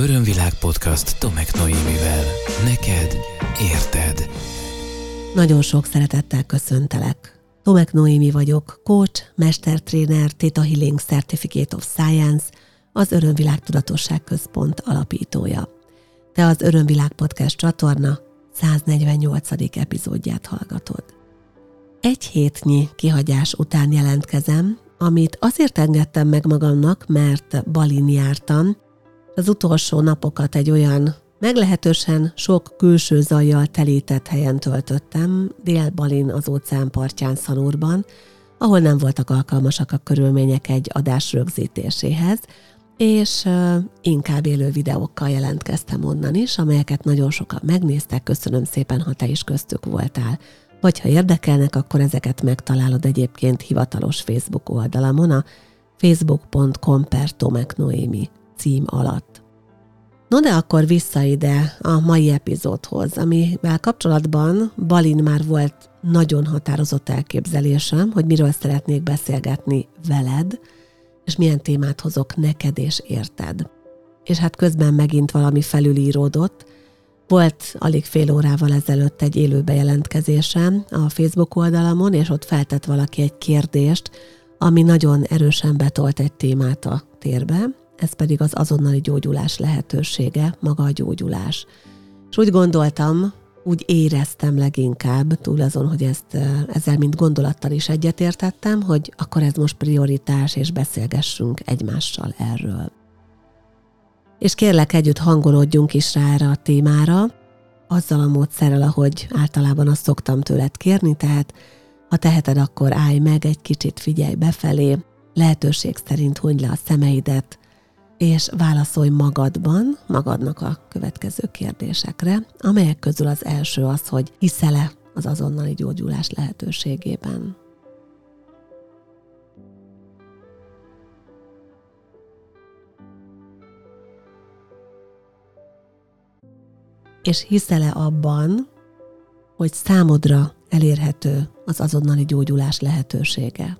Örömvilág podcast Tomek Noémivel. Neked érted. Nagyon sok szeretettel köszöntelek. Tomek Noémi vagyok, coach, mestertréner, Theta Healing Certificate of Science, az Örömvilág Tudatosság Központ alapítója. Te az Örömvilág Podcast csatorna 148. epizódját hallgatod. Egy hétnyi kihagyás után jelentkezem, amit azért engedtem meg magamnak, mert Balin jártam, az utolsó napokat egy olyan meglehetősen sok külső zajjal telített helyen töltöttem, Dél-Balin az óceán partján Szanúrban, ahol nem voltak alkalmasak a körülmények egy adás rögzítéséhez, és inkább élő videókkal jelentkeztem onnan is, amelyeket nagyon sokan megnéztek, köszönöm szépen, ha te is köztük voltál. Vagy ha érdekelnek, akkor ezeket megtalálod egyébként hivatalos Facebook oldalamon a facebook.com per Tomek Noémi cím alatt. No de akkor vissza ide a mai epizódhoz, amivel kapcsolatban Balin már volt nagyon határozott elképzelésem, hogy miről szeretnék beszélgetni veled, és milyen témát hozok neked és érted. És hát közben megint valami felülíródott, volt alig fél órával ezelőtt egy élő bejelentkezésem a Facebook oldalamon, és ott feltett valaki egy kérdést, ami nagyon erősen betolt egy témát a térbe, ez pedig az azonnali gyógyulás lehetősége, maga a gyógyulás. És úgy gondoltam, úgy éreztem leginkább, túl azon, hogy ezt ezzel mint gondolattal is egyetértettem, hogy akkor ez most prioritás, és beszélgessünk egymással erről. És kérlek együtt hangolódjunk is rá erre a témára, azzal a módszerrel, ahogy általában azt szoktam tőled kérni, tehát ha teheted, akkor állj meg, egy kicsit figyelj befelé, lehetőség szerint hunyd le a szemeidet, és válaszolj magadban, magadnak a következő kérdésekre, amelyek közül az első az, hogy hiszel-e az azonnali gyógyulás lehetőségében. És hiszel-e abban, hogy számodra elérhető az azonnali gyógyulás lehetősége?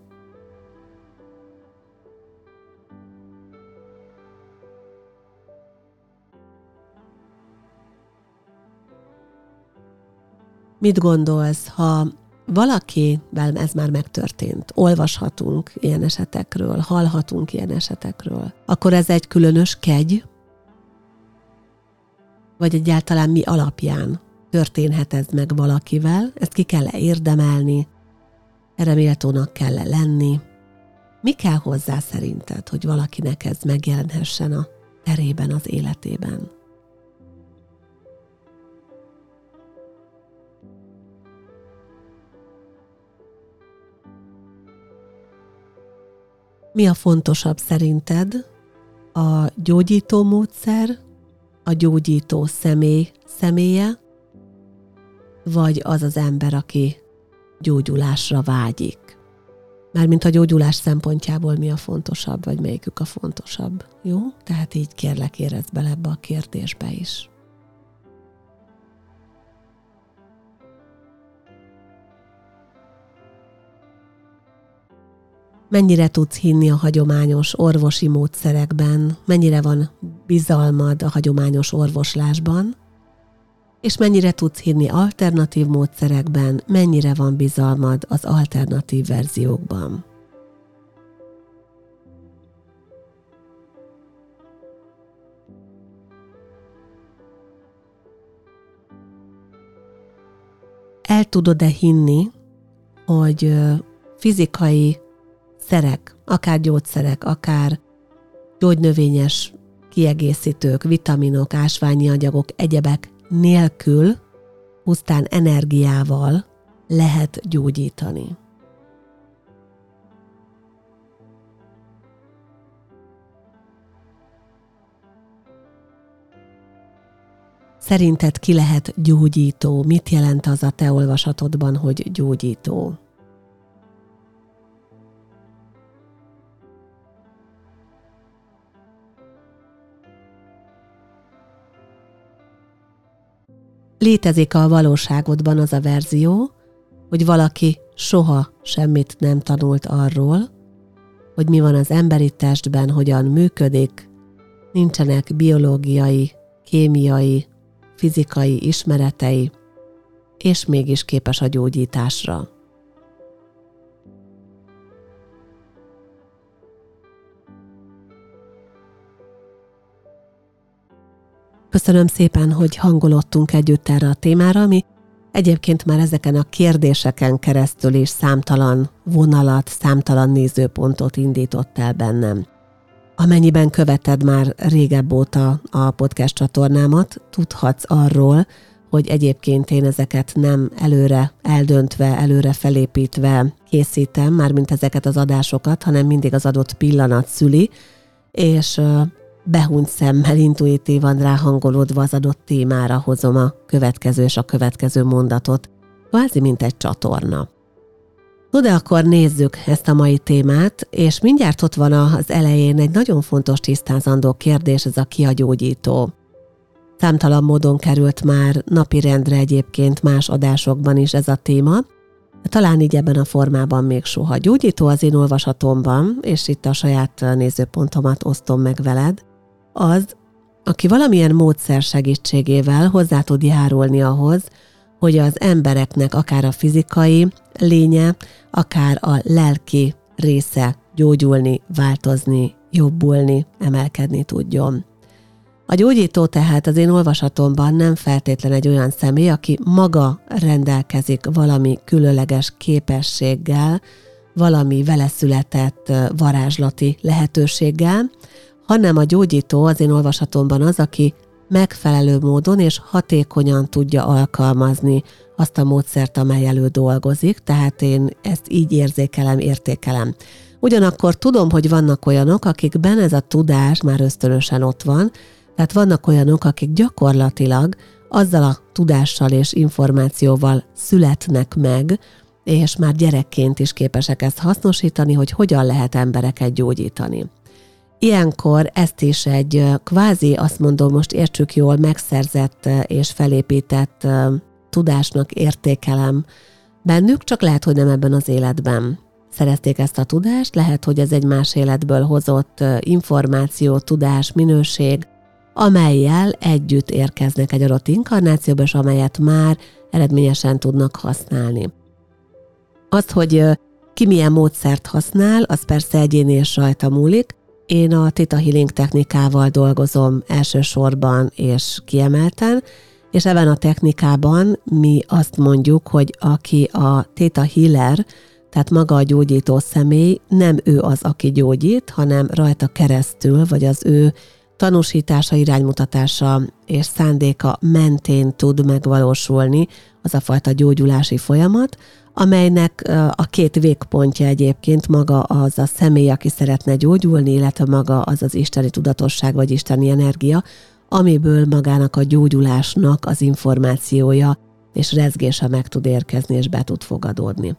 Mit gondolsz, ha valakivel ez már megtörtént, olvashatunk ilyen esetekről, hallhatunk ilyen esetekről, akkor ez egy különös kegy, vagy egyáltalán mi alapján történhet ez meg valakivel, ezt ki kell -e érdemelni, erre méltónak kell -e lenni, mi kell hozzá szerinted, hogy valakinek ez megjelenhessen a terében, az életében? Mi a fontosabb szerinted? A gyógyító módszer, a gyógyító személy személye, vagy az az ember, aki gyógyulásra vágyik? Mármint a gyógyulás szempontjából mi a fontosabb, vagy melyikük a fontosabb. Jó? Tehát így kérlek érezd bele ebbe a kérdésbe is. Mennyire tudsz hinni a hagyományos orvosi módszerekben, mennyire van bizalmad a hagyományos orvoslásban, és mennyire tudsz hinni alternatív módszerekben, mennyire van bizalmad az alternatív verziókban. El tudod-e hinni, hogy fizikai szerek, akár gyógyszerek, akár gyógynövényes kiegészítők, vitaminok, ásványi anyagok, egyebek nélkül, pusztán energiával lehet gyógyítani. Szerinted ki lehet gyógyító? Mit jelent az a te olvasatodban, hogy gyógyító? Létezik a valóságodban az a verzió, hogy valaki soha semmit nem tanult arról, hogy mi van az emberi testben, hogyan működik, nincsenek biológiai, kémiai, fizikai ismeretei, és mégis képes a gyógyításra. Köszönöm szépen, hogy hangolottunk együtt erre a témára, ami egyébként már ezeken a kérdéseken keresztül is számtalan vonalat, számtalan nézőpontot indított el bennem. Amennyiben követed már régebb óta a podcast csatornámat, tudhatsz arról, hogy egyébként én ezeket nem előre eldöntve, előre felépítve készítem, mármint ezeket az adásokat, hanem mindig az adott pillanat szüli, és behunyt szemmel intuitívan ráhangolódva az adott témára hozom a következő és a következő mondatot, kvázi mint egy csatorna. No de akkor nézzük ezt a mai témát, és mindjárt ott van az elején egy nagyon fontos tisztázandó kérdés, ez a ki a gyógyító. Számtalan módon került már napirendre egyébként más adásokban is ez a téma, talán így ebben a formában még soha. Gyógyító az én olvasatomban, és itt a saját nézőpontomat osztom meg veled, az, aki valamilyen módszer segítségével hozzá tud járulni ahhoz, hogy az embereknek akár a fizikai lénye, akár a lelki része gyógyulni, változni, jobbulni, emelkedni tudjon. A gyógyító tehát az én olvasatomban nem feltétlen egy olyan személy, aki maga rendelkezik valami különleges képességgel, valami vele született varázslati lehetőséggel, hanem a gyógyító az én olvasatomban az, aki megfelelő módon és hatékonyan tudja alkalmazni azt a módszert, amely elő dolgozik, tehát én ezt így érzékelem, értékelem. Ugyanakkor tudom, hogy vannak olyanok, akikben ez a tudás már ösztönösen ott van, tehát vannak olyanok, akik gyakorlatilag azzal a tudással és információval születnek meg, és már gyerekként is képesek ezt hasznosítani, hogy hogyan lehet embereket gyógyítani. Ilyenkor ezt is egy kvázi, azt mondom, most értsük jól, megszerzett és felépített tudásnak értékelem bennük, csak lehet, hogy nem ebben az életben szerezték ezt a tudást, lehet, hogy ez egy más életből hozott információ, tudás, minőség, amelyel együtt érkeznek egy adott inkarnációba, és amelyet már eredményesen tudnak használni. Azt, hogy ki milyen módszert használ, az persze egyéni és rajta múlik, én a Theta Healing technikával dolgozom elsősorban és kiemelten, és ebben a technikában mi azt mondjuk, hogy aki a Theta Healer, tehát maga a gyógyító személy, nem ő az, aki gyógyít, hanem rajta keresztül, vagy az ő tanúsítása, iránymutatása és szándéka mentén tud megvalósulni az a fajta gyógyulási folyamat, amelynek a két végpontja egyébként maga az a személy, aki szeretne gyógyulni, illetve maga az az isteni tudatosság vagy isteni energia, amiből magának a gyógyulásnak az információja és rezgése meg tud érkezni és be tud fogadódni.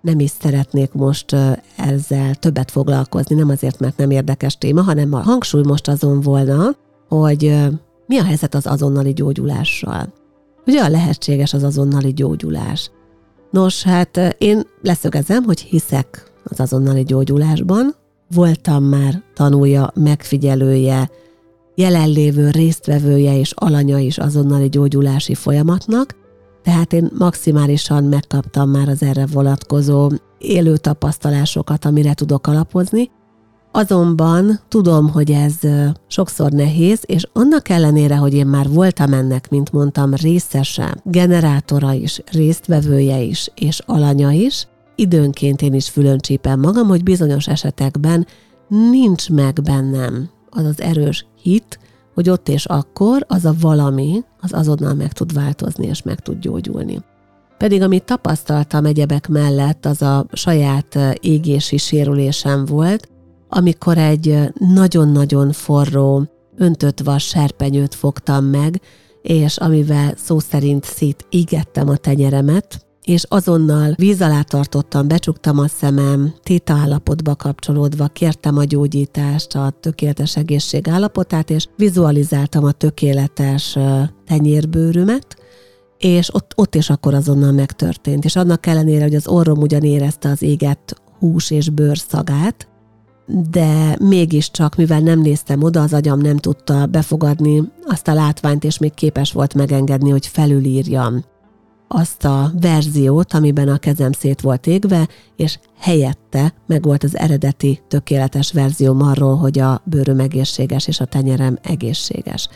Nem is szeretnék most ezzel többet foglalkozni, nem azért, mert nem érdekes téma, hanem a hangsúly most azon volna, hogy mi a helyzet az azonnali gyógyulással. Ugye a lehetséges az azonnali gyógyulás? Nos, hát én leszögezem, hogy hiszek az azonnali gyógyulásban. Voltam már tanulja, megfigyelője, jelenlévő résztvevője és alanya is azonnali gyógyulási folyamatnak, tehát én maximálisan megkaptam már az erre vonatkozó élő tapasztalásokat, amire tudok alapozni, Azonban tudom, hogy ez sokszor nehéz, és annak ellenére, hogy én már voltam ennek, mint mondtam, részese, generátora is, résztvevője is, és alanya is, időnként én is fülön csípem magam, hogy bizonyos esetekben nincs meg bennem az az erős hit, hogy ott és akkor az a valami, az azonnal meg tud változni és meg tud gyógyulni. Pedig amit tapasztaltam egyebek mellett, az a saját égési sérülésem volt, amikor egy nagyon-nagyon forró, öntött vas serpenyőt fogtam meg, és amivel szó szerint szét égettem a tenyeremet, és azonnal víz alá tartottam, becsuktam a szemem, téta állapotba kapcsolódva, kértem a gyógyítást, a tökéletes egészség állapotát, és vizualizáltam a tökéletes tenyérbőrömet, és ott, ott és akkor azonnal megtörtént. És annak ellenére, hogy az orrom ugyan érezte az égett hús és bőr szagát, de mégiscsak, mivel nem néztem oda, az agyam nem tudta befogadni azt a látványt, és még képes volt megengedni, hogy felülírjam azt a verziót, amiben a kezem szét volt égve, és helyette meg volt az eredeti tökéletes verzióm arról, hogy a bőröm egészséges és a tenyerem egészséges.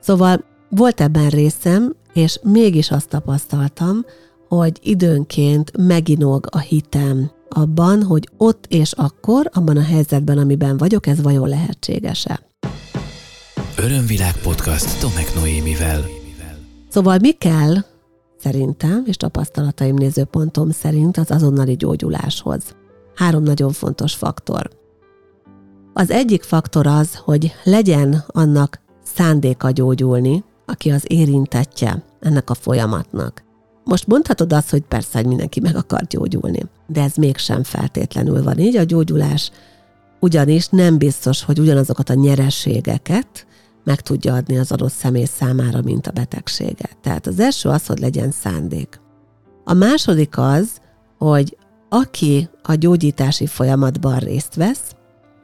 Szóval volt ebben részem, és mégis azt tapasztaltam, hogy időnként meginog a hitem abban, hogy ott és akkor, abban a helyzetben, amiben vagyok, ez vajon lehetséges-e. Örömvilág podcast Tomek Noémivel. Szóval mi kell szerintem, és tapasztalataim nézőpontom szerint az azonnali gyógyuláshoz. Három nagyon fontos faktor. Az egyik faktor az, hogy legyen annak szándéka gyógyulni, aki az érintettje ennek a folyamatnak. Most mondhatod azt, hogy persze, hogy mindenki meg akar gyógyulni, de ez mégsem feltétlenül van így. A gyógyulás ugyanis nem biztos, hogy ugyanazokat a nyereségeket meg tudja adni az adott személy számára, mint a betegsége. Tehát az első az, hogy legyen szándék. A második az, hogy aki a gyógyítási folyamatban részt vesz,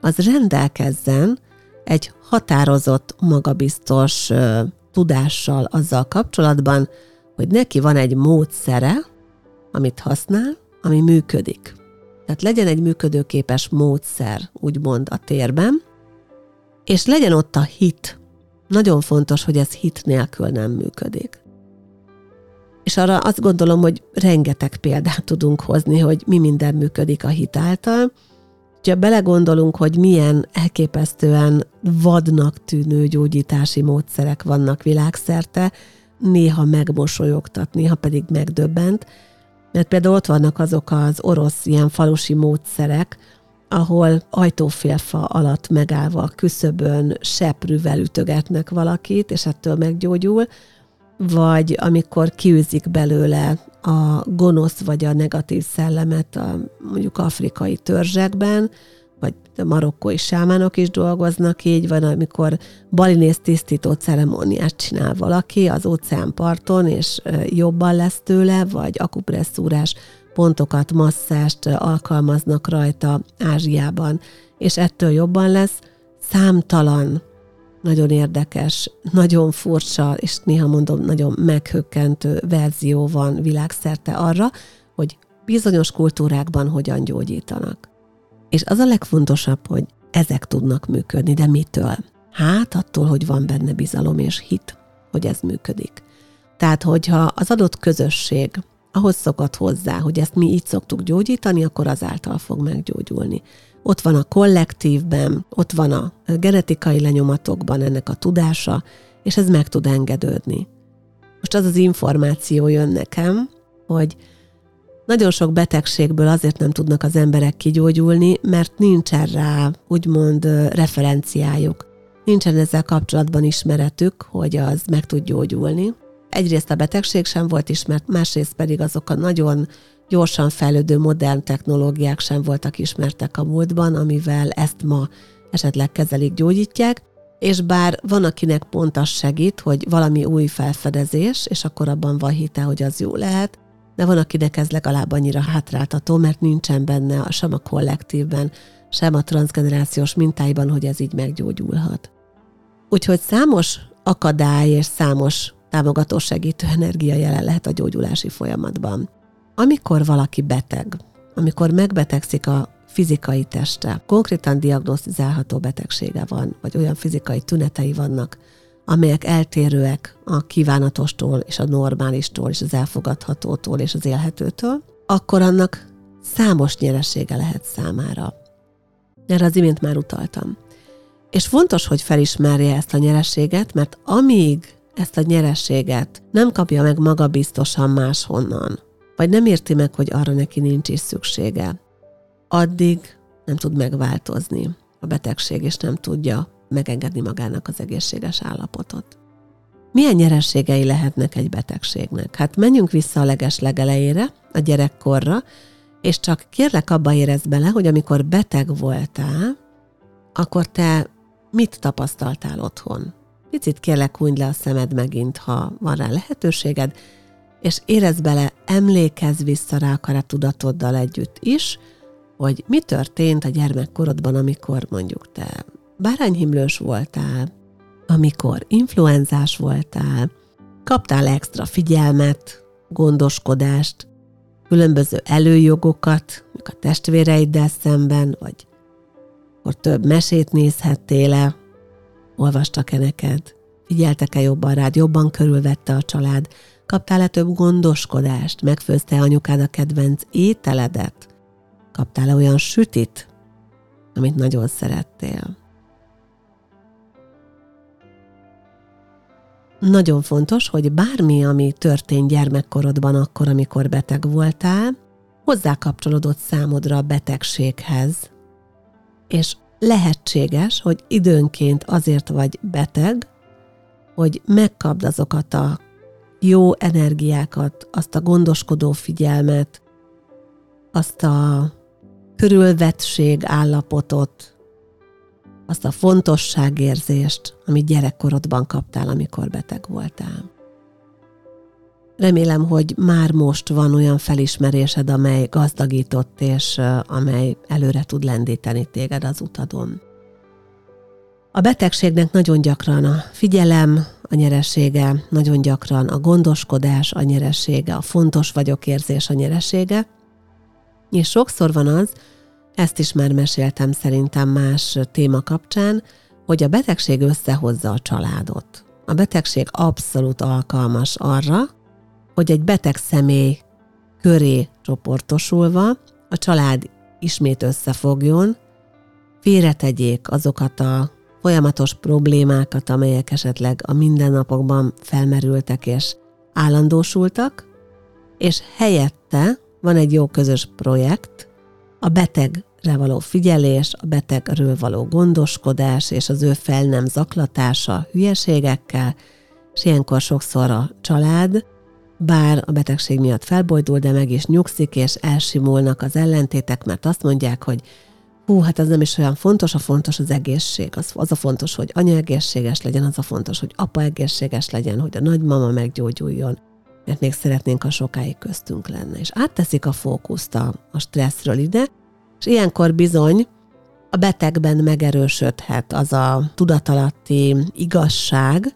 az rendelkezzen egy határozott, magabiztos ö, tudással azzal kapcsolatban, hogy neki van egy módszere, amit használ, ami működik. Tehát legyen egy működőképes módszer, úgymond a térben, és legyen ott a hit, nagyon fontos, hogy ez hit nélkül nem működik. És arra azt gondolom, hogy rengeteg példát tudunk hozni, hogy mi minden működik a hit által. Ha belegondolunk, hogy milyen elképesztően vadnak tűnő gyógyítási módszerek vannak világszerte, néha megmosolyogtat, néha pedig megdöbbent, mert például ott vannak azok az orosz ilyen falusi módszerek, ahol ajtófélfa alatt megállva a küszöbön seprűvel ütögetnek valakit, és ettől meggyógyul, vagy amikor kiűzik belőle a gonosz vagy a negatív szellemet a mondjuk afrikai törzsekben, vagy a marokkói sámánok is dolgoznak így, van, amikor balinész tisztító ceremóniát csinál valaki az óceánparton, és jobban lesz tőle, vagy akupresszúrás pontokat, masszást alkalmaznak rajta Ázsiában, és ettől jobban lesz. Számtalan nagyon érdekes, nagyon furcsa, és néha mondom, nagyon meghökkentő verzió van világszerte arra, hogy bizonyos kultúrákban hogyan gyógyítanak. És az a legfontosabb, hogy ezek tudnak működni, de mitől? Hát attól, hogy van benne bizalom és hit, hogy ez működik. Tehát, hogyha az adott közösség ahhoz szokott hozzá, hogy ezt mi így szoktuk gyógyítani, akkor azáltal fog meggyógyulni. Ott van a kollektívben, ott van a genetikai lenyomatokban ennek a tudása, és ez meg tud engedődni. Most az az információ jön nekem, hogy nagyon sok betegségből azért nem tudnak az emberek kigyógyulni, mert nincsen rá úgymond referenciájuk. Nincsen ezzel kapcsolatban ismeretük, hogy az meg tud gyógyulni. Egyrészt a betegség sem volt ismert, másrészt pedig azok a nagyon gyorsan fejlődő modern technológiák sem voltak ismertek a múltban, amivel ezt ma esetleg kezelik, gyógyítják, és bár van, akinek pont az segít, hogy valami új felfedezés, és akkor abban van hite, hogy az jó lehet, de van, akinek ez legalább annyira hátráltató, mert nincsen benne sem a kollektívben, sem a transgenerációs mintáiban, hogy ez így meggyógyulhat. Úgyhogy számos akadály és számos támogató segítő energia jelen lehet a gyógyulási folyamatban. Amikor valaki beteg, amikor megbetegszik a fizikai teste, konkrétan diagnosztizálható betegsége van, vagy olyan fizikai tünetei vannak, amelyek eltérőek a kívánatostól és a normálistól és az elfogadhatótól és az élhetőtől, akkor annak számos nyeresége lehet számára. Erre az imént már utaltam. És fontos, hogy felismerje ezt a nyereséget, mert amíg ezt a nyerességet nem kapja meg maga biztosan máshonnan, vagy nem érti meg, hogy arra neki nincs is szüksége, addig nem tud megváltozni a betegség, és nem tudja megengedni magának az egészséges állapotot. Milyen nyerességei lehetnek egy betegségnek? Hát menjünk vissza a leges legelejére, a gyerekkorra, és csak kérlek abba érezd bele, hogy amikor beteg voltál, akkor te mit tapasztaltál otthon? Picit kérlek, hunyd le a szemed megint, ha van rá lehetőséged, és érezd bele, emlékezz vissza rá akár a tudatoddal együtt is, hogy mi történt a gyermekkorodban, amikor mondjuk te bárányhimlős voltál, amikor influenzás voltál, kaptál extra figyelmet, gondoskodást, különböző előjogokat, a testvéreiddel szemben, vagy akkor több mesét nézhettél le, olvastak-e neked, figyeltek-e jobban rád, jobban körülvette a család, kaptál-e több gondoskodást, megfőzte anyukád a kedvenc ételedet, kaptál-e olyan sütit, amit nagyon szerettél. Nagyon fontos, hogy bármi, ami történt gyermekkorodban akkor, amikor beteg voltál, hozzá kapcsolódott számodra a betegséghez. És lehetséges, hogy időnként azért vagy beteg, hogy megkapd azokat a jó energiákat, azt a gondoskodó figyelmet, azt a körülvettség állapotot, azt a fontosságérzést, amit gyerekkorodban kaptál, amikor beteg voltál. Remélem, hogy már most van olyan felismerésed, amely gazdagított és amely előre tud lendíteni téged az utadon. A betegségnek nagyon gyakran a figyelem a nyeresége, nagyon gyakran a gondoskodás a nyeresége, a fontos vagyok érzés a nyeresége, és sokszor van az, ezt is már meséltem szerintem más téma kapcsán, hogy a betegség összehozza a családot. A betegség abszolút alkalmas arra, hogy egy beteg személy köré csoportosulva a család ismét összefogjon, félretegyék azokat a folyamatos problémákat, amelyek esetleg a mindennapokban felmerültek és állandósultak, és helyette van egy jó közös projekt, a betegre való figyelés, a betegről való gondoskodás és az ő fel nem zaklatása hülyeségekkel, és ilyenkor sokszor a család, bár a betegség miatt felbojdul, de meg is nyugszik, és elsimulnak az ellentétek, mert azt mondják, hogy hú, hát ez nem is olyan fontos, a fontos az egészség. Az, az a fontos, hogy anya egészséges legyen, az a fontos, hogy apa egészséges legyen, hogy a nagymama meggyógyuljon, mert még szeretnénk, ha sokáig köztünk lenne. És átteszik a fókuszt a, a stresszről ide, és ilyenkor bizony a betegben megerősödhet az a tudatalatti igazság,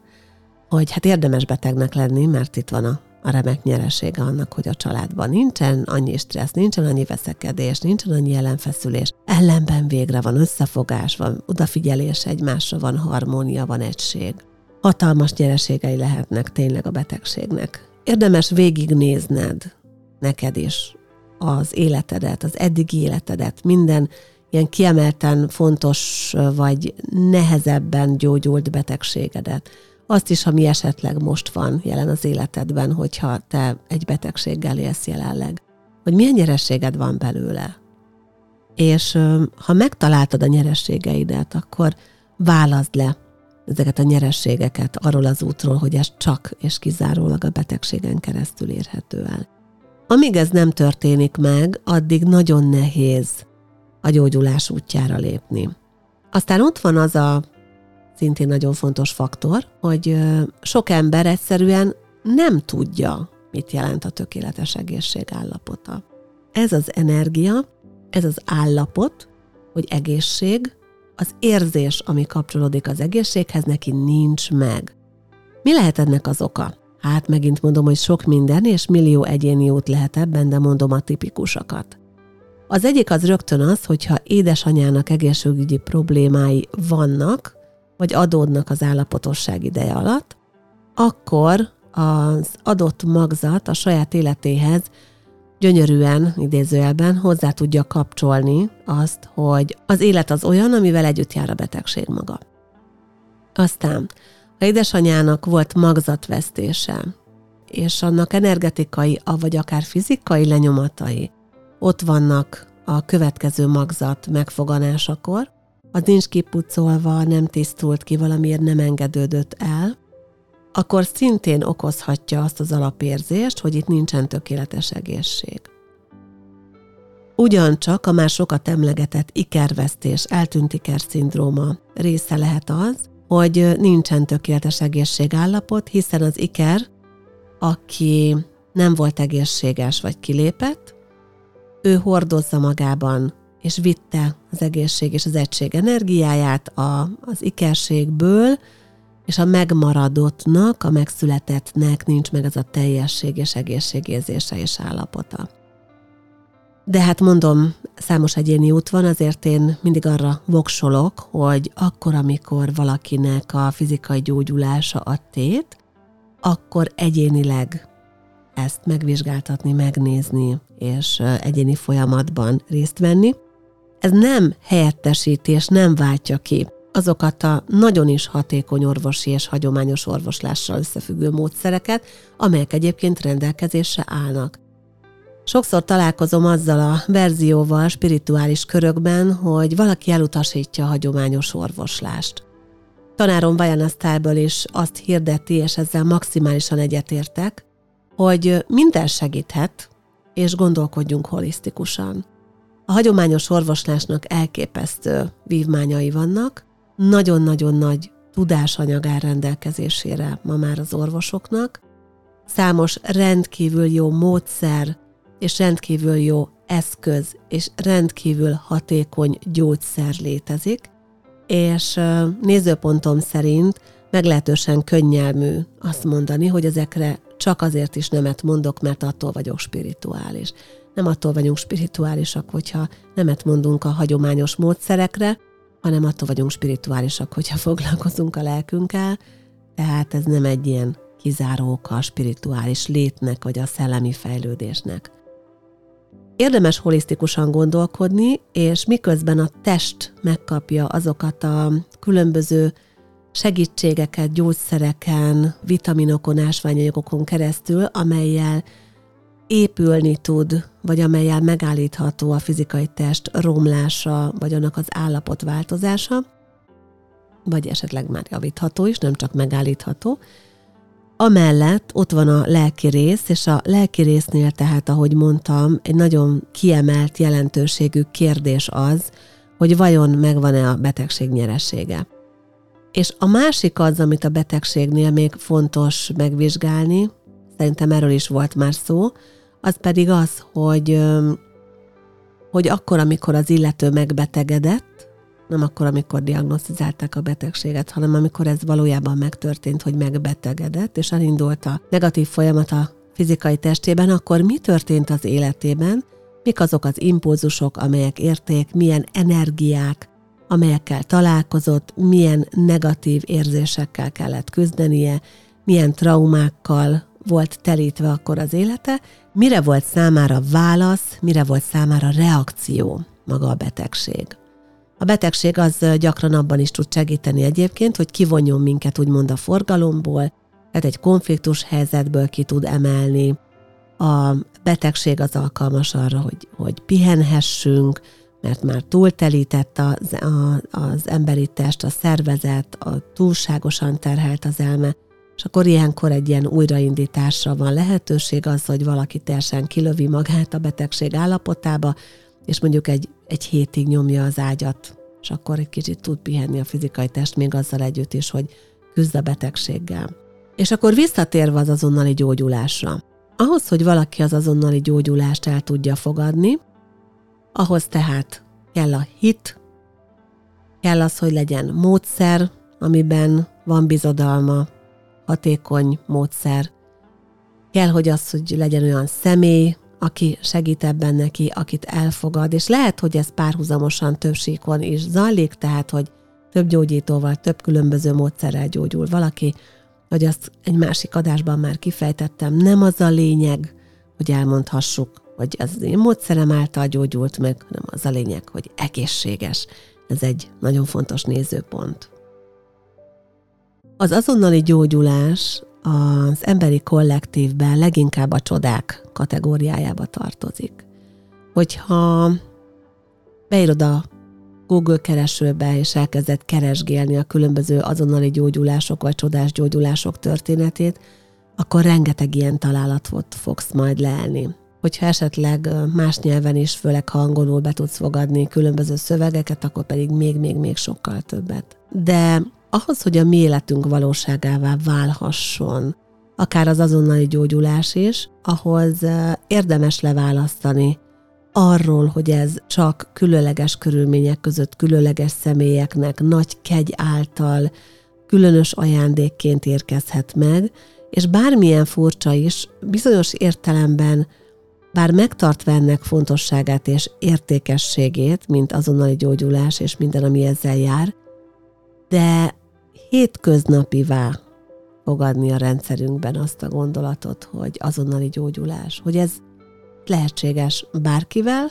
hogy hát érdemes betegnek lenni, mert itt van a a remek nyeresége annak, hogy a családban nincsen annyi stressz, nincsen annyi veszekedés, nincsen annyi ellenfeszülés. Ellenben végre van összefogás, van odafigyelés egymásra, van harmónia, van egység. Hatalmas nyereségei lehetnek tényleg a betegségnek. Érdemes végignézned neked is az életedet, az eddigi életedet, minden ilyen kiemelten fontos vagy nehezebben gyógyult betegségedet azt is, ami esetleg most van jelen az életedben, hogyha te egy betegséggel élsz jelenleg, hogy milyen nyerességed van belőle. És ha megtaláltad a nyerességeidet, akkor válaszd le ezeket a nyerességeket arról az útról, hogy ez csak és kizárólag a betegségen keresztül érhető el. Amíg ez nem történik meg, addig nagyon nehéz a gyógyulás útjára lépni. Aztán ott van az a szintén nagyon fontos faktor, hogy sok ember egyszerűen nem tudja, mit jelent a tökéletes egészség állapota. Ez az energia, ez az állapot, hogy egészség, az érzés, ami kapcsolódik az egészséghez, neki nincs meg. Mi lehet ennek az oka? Hát megint mondom, hogy sok minden, és millió egyéni út lehet ebben, de mondom a tipikusakat. Az egyik az rögtön az, hogyha édesanyának egészségügyi problémái vannak, vagy adódnak az állapotosság ideje alatt, akkor az adott magzat a saját életéhez gyönyörűen, idézőjelben hozzá tudja kapcsolni azt, hogy az élet az olyan, amivel együtt jár a betegség maga. Aztán, ha édesanyának volt magzatvesztése, és annak energetikai, vagy akár fizikai lenyomatai ott vannak a következő magzat megfoganásakor, az nincs kipucolva, nem tisztult ki, valamiért nem engedődött el, akkor szintén okozhatja azt az alapérzést, hogy itt nincsen tökéletes egészség. Ugyancsak a már sokat emlegetett ikervesztés, eltűnt iker szindróma része lehet az, hogy nincsen tökéletes egészségállapot, hiszen az iker, aki nem volt egészséges vagy kilépett, ő hordozza magában és vitte az egészség és az egység energiáját a, az ikerségből, és a megmaradottnak, a megszületettnek nincs meg az a teljesség és egészségérzése és állapota. De hát mondom, számos egyéni út van, azért én mindig arra voksolok, hogy akkor, amikor valakinek a fizikai gyógyulása a tét, akkor egyénileg ezt megvizsgáltatni, megnézni, és egyéni folyamatban részt venni. Ez nem helyettesíti és nem váltja ki azokat a nagyon is hatékony orvosi és hagyományos orvoslással összefüggő módszereket, amelyek egyébként rendelkezésre állnak. Sokszor találkozom azzal a verzióval spirituális körökben, hogy valaki elutasítja a hagyományos orvoslást. Tanárom Vajana Sztárből is azt hirdeti, és ezzel maximálisan egyetértek, hogy minden segíthet, és gondolkodjunk holisztikusan. A hagyományos orvoslásnak elképesztő vívmányai vannak, nagyon-nagyon nagy tudásanyag áll rendelkezésére ma már az orvosoknak, számos rendkívül jó módszer és rendkívül jó eszköz és rendkívül hatékony gyógyszer létezik, és nézőpontom szerint meglehetősen könnyelmű azt mondani, hogy ezekre csak azért is nemet mondok, mert attól vagyok spirituális. Nem attól vagyunk spirituálisak, hogyha nemet mondunk a hagyományos módszerekre, hanem attól vagyunk spirituálisak, hogyha foglalkozunk a lelkünkkel, tehát ez nem egy ilyen kizáró oka a spirituális létnek, vagy a szellemi fejlődésnek. Érdemes holisztikusan gondolkodni, és miközben a test megkapja azokat a különböző segítségeket, gyógyszereken, vitaminokon, ásványanyagokon keresztül, amelyel épülni tud, vagy amelyel megállítható a fizikai test romlása, vagy annak az állapot változása, vagy esetleg már javítható is, nem csak megállítható. Amellett ott van a lelki rész, és a lelki résznél tehát, ahogy mondtam, egy nagyon kiemelt jelentőségű kérdés az, hogy vajon megvan-e a betegség nyeresége. És a másik az, amit a betegségnél még fontos megvizsgálni, szerintem erről is volt már szó, az pedig az, hogy, hogy akkor, amikor az illető megbetegedett, nem akkor, amikor diagnosztizálták a betegséget, hanem amikor ez valójában megtörtént, hogy megbetegedett, és elindult a negatív folyamat a fizikai testében, akkor mi történt az életében, mik azok az impulzusok, amelyek érték, milyen energiák, amelyekkel találkozott, milyen negatív érzésekkel kellett küzdenie, milyen traumákkal volt telítve akkor az élete, mire volt számára válasz, mire volt számára reakció maga a betegség. A betegség az gyakran abban is tud segíteni egyébként, hogy kivonjon minket úgymond a forgalomból, tehát egy konfliktus helyzetből ki tud emelni. A betegség az alkalmas arra, hogy, hogy pihenhessünk, mert már túltelített az, a, az emberi test, a szervezet, a túlságosan terhelt az elme, és akkor ilyenkor egy ilyen újraindításra van lehetőség az, hogy valaki teljesen kilövi magát a betegség állapotába, és mondjuk egy, egy hétig nyomja az ágyat, és akkor egy kicsit tud pihenni a fizikai test még azzal együtt is, hogy küzd a betegséggel. És akkor visszatérve az azonnali gyógyulásra. Ahhoz, hogy valaki az azonnali gyógyulást el tudja fogadni, ahhoz tehát kell a hit, kell az, hogy legyen módszer, amiben van bizodalma, hatékony módszer. Kell, hogy az, hogy legyen olyan személy, aki segít ebben neki, akit elfogad, és lehet, hogy ez párhuzamosan több síkon is zajlik, tehát, hogy több gyógyítóval, több különböző módszerrel gyógyul valaki, hogy azt egy másik adásban már kifejtettem, nem az a lényeg, hogy elmondhassuk, hogy az én módszerem által gyógyult meg, hanem az a lényeg, hogy egészséges. Ez egy nagyon fontos nézőpont. Az azonnali gyógyulás az emberi kollektívben leginkább a csodák kategóriájába tartozik. Hogyha beírod a Google keresőbe, és elkezded keresgélni a különböző azonnali gyógyulások vagy csodás gyógyulások történetét, akkor rengeteg ilyen találatot fogsz majd leelni. Hogyha esetleg más nyelven is, főleg ha angolul be tudsz fogadni különböző szövegeket, akkor pedig még-még-még sokkal többet. De ahhoz, hogy a mi életünk valóságává válhasson, akár az azonnali gyógyulás is, ahhoz érdemes leválasztani arról, hogy ez csak különleges körülmények között különleges személyeknek nagy kegy által különös ajándékként érkezhet meg, és bármilyen furcsa is, bizonyos értelemben bár megtartva ennek fontosságát és értékességét, mint azonnali gyógyulás és minden, ami ezzel jár, de hétköznapivá fogadni a rendszerünkben azt a gondolatot, hogy azonnali gyógyulás, hogy ez lehetséges bárkivel,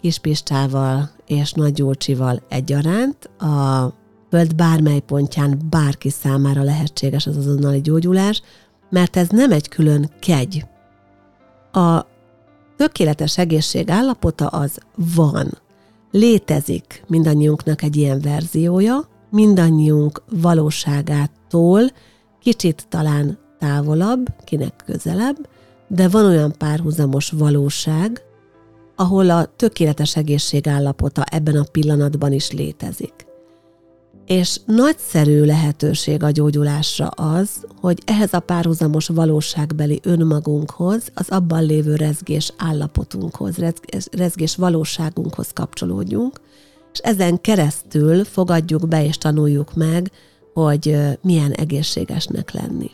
Kispistával és Nagy Gyurcsival egyaránt, a föld bármely pontján bárki számára lehetséges az azonnali gyógyulás, mert ez nem egy külön kegy. A tökéletes egészség állapota az van. Létezik mindannyiunknak egy ilyen verziója, mindannyiunk valóságától kicsit talán távolabb, kinek közelebb, de van olyan párhuzamos valóság, ahol a tökéletes egészség állapota ebben a pillanatban is létezik. És nagyszerű lehetőség a gyógyulásra az, hogy ehhez a párhuzamos valóságbeli önmagunkhoz, az abban lévő rezgés állapotunkhoz, rezgés valóságunkhoz kapcsolódjunk, és ezen keresztül fogadjuk be és tanuljuk meg, hogy milyen egészségesnek lenni.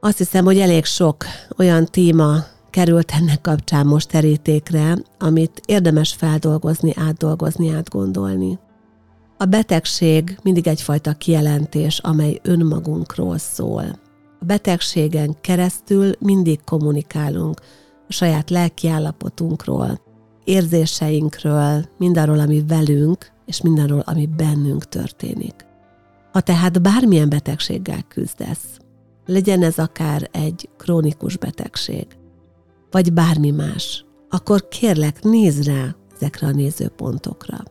Azt hiszem, hogy elég sok olyan téma került ennek kapcsán most terítékre, amit érdemes feldolgozni, átdolgozni, átgondolni. A betegség mindig egyfajta kijelentés, amely önmagunkról szól. A betegségen keresztül mindig kommunikálunk a saját lelkiállapotunkról, érzéseinkről, mindarról, ami velünk, és mindarról, ami bennünk történik. Ha tehát bármilyen betegséggel küzdesz, legyen ez akár egy krónikus betegség, vagy bármi más, akkor kérlek, nézz rá ezekre a nézőpontokra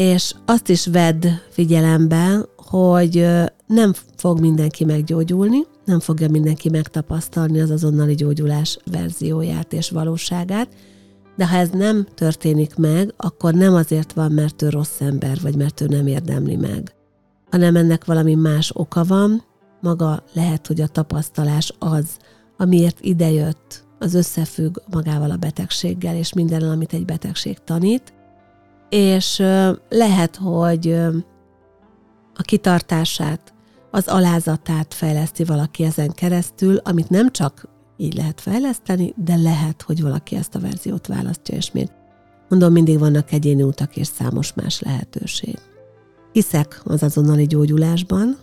és azt is vedd figyelembe, hogy nem fog mindenki meggyógyulni, nem fogja mindenki megtapasztalni az azonnali gyógyulás verzióját és valóságát, de ha ez nem történik meg, akkor nem azért van, mert ő rossz ember, vagy mert ő nem érdemli meg, hanem ennek valami más oka van, maga lehet, hogy a tapasztalás az, amiért idejött, az összefügg magával a betegséggel és minden, amit egy betegség tanít, és lehet, hogy a kitartását, az alázatát fejleszti valaki ezen keresztül, amit nem csak így lehet fejleszteni, de lehet, hogy valaki ezt a verziót választja, és még mondom, mindig vannak egyéni utak és számos más lehetőség. Hiszek az azonnali gyógyulásban,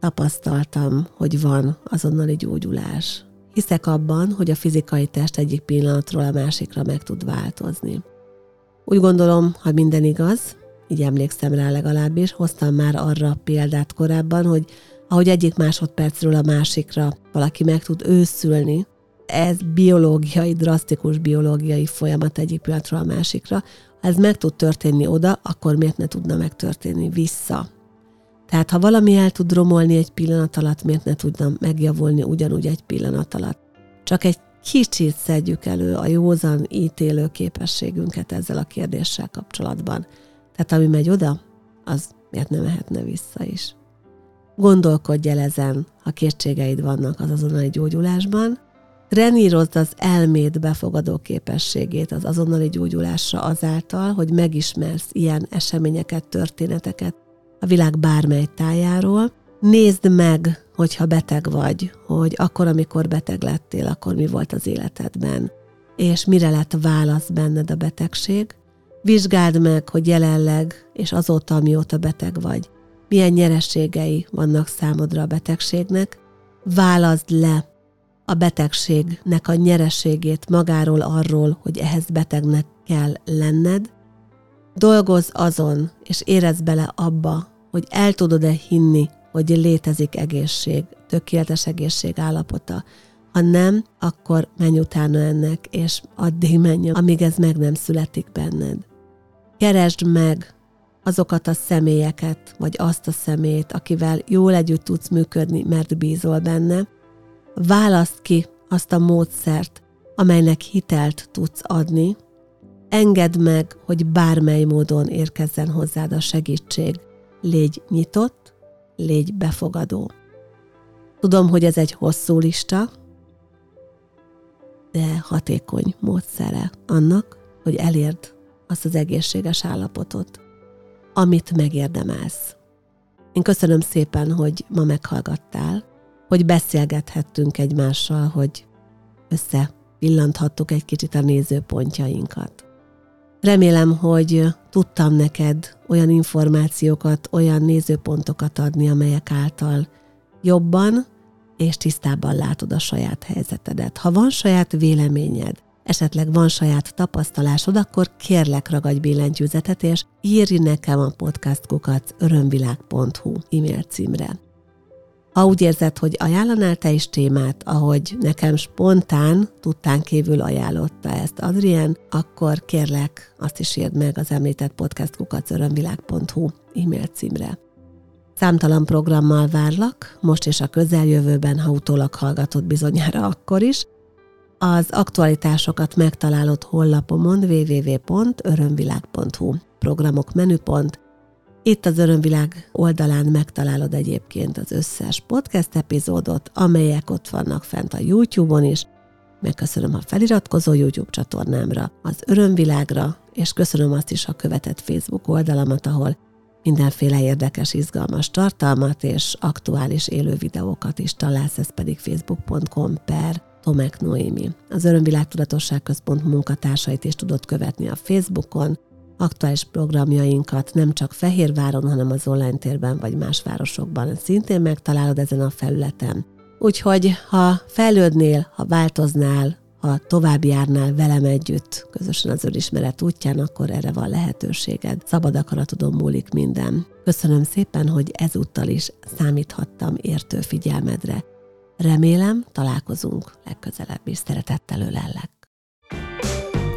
tapasztaltam, hogy van azonnali gyógyulás. Hiszek abban, hogy a fizikai test egyik pillanatról a másikra meg tud változni. Úgy gondolom, ha minden igaz, így emlékszem rá legalábbis, hoztam már arra példát korábban, hogy ahogy egyik másodpercről a másikra valaki meg tud őszülni, ez biológiai, drasztikus biológiai folyamat egyik pillanatról a másikra. Ha ez meg tud történni oda, akkor miért ne tudna megtörténni vissza? Tehát ha valami el tud romolni egy pillanat alatt, miért ne tudna megjavulni ugyanúgy egy pillanat alatt? Csak egy kicsit szedjük elő a józan ítélő képességünket ezzel a kérdéssel kapcsolatban. Tehát ami megy oda, az miért nem mehetne vissza is. Gondolkodj el ezen, ha kétségeid vannak az azonnali gyógyulásban, trenírozd az elméd befogadó képességét az azonnali gyógyulásra azáltal, hogy megismersz ilyen eseményeket, történeteket a világ bármely tájáról, nézd meg hogyha beteg vagy, hogy akkor, amikor beteg lettél, akkor mi volt az életedben, és mire lett válasz benned a betegség. Vizsgáld meg, hogy jelenleg és azóta, amióta beteg vagy, milyen nyereségei vannak számodra a betegségnek. Válaszd le a betegségnek a nyereségét magáról arról, hogy ehhez betegnek kell lenned. Dolgozz azon, és érezd bele abba, hogy el tudod-e hinni hogy létezik egészség, tökéletes egészség állapota. Ha nem, akkor menj utána ennek, és addig menj, amíg ez meg nem születik benned. Keresd meg azokat a személyeket, vagy azt a szemét, akivel jól együtt tudsz működni, mert bízol benne. Választ ki azt a módszert, amelynek hitelt tudsz adni. Engedd meg, hogy bármely módon érkezzen hozzád a segítség. Légy nyitott, légy befogadó. Tudom, hogy ez egy hosszú lista, de hatékony módszere annak, hogy elérd azt az egészséges állapotot, amit megérdemelsz. Én köszönöm szépen, hogy ma meghallgattál, hogy beszélgethettünk egymással, hogy össze pillanthattuk egy kicsit a nézőpontjainkat. Remélem, hogy tudtam neked olyan információkat, olyan nézőpontokat adni, amelyek által jobban és tisztábban látod a saját helyzetedet. Ha van saját véleményed, esetleg van saját tapasztalásod, akkor kérlek ragadj billentyűzetet, és írj nekem a podcastkukat örömvilág.hu e-mail címre. Ha úgy érzed, hogy ajánlanál te is témát, ahogy nekem spontán, tudtán kívül ajánlotta ezt Adrien, akkor kérlek, azt is írd meg az említett podcastkukacörömvilág.hu e-mail címre. Számtalan programmal várlak, most és a közeljövőben, ha utólag hallgatod bizonyára akkor is. Az aktualitásokat megtalálod hollapomon www.örömvilág.hu programok menüpont, itt az Örömvilág oldalán megtalálod egyébként az összes podcast epizódot, amelyek ott vannak fent a YouTube-on is. Megköszönöm a feliratkozó YouTube csatornámra, az Örömvilágra, és köszönöm azt is, a követett Facebook oldalamat, ahol mindenféle érdekes, izgalmas tartalmat és aktuális élő videókat is találsz, ez pedig facebook.com per Tomek Noémi. Az Örömvilág Tudatosság Központ munkatársait is tudod követni a Facebookon, aktuális programjainkat nem csak Fehérváron, hanem az online térben vagy más városokban szintén megtalálod ezen a felületen. Úgyhogy ha fejlődnél, ha változnál, ha tovább járnál velem együtt, közösen az önismeret útján, akkor erre van lehetőséged. Szabad akaratodon múlik minden. Köszönöm szépen, hogy ezúttal is számíthattam értő figyelmedre. Remélem, találkozunk legközelebb is. Szeretettel ölellek.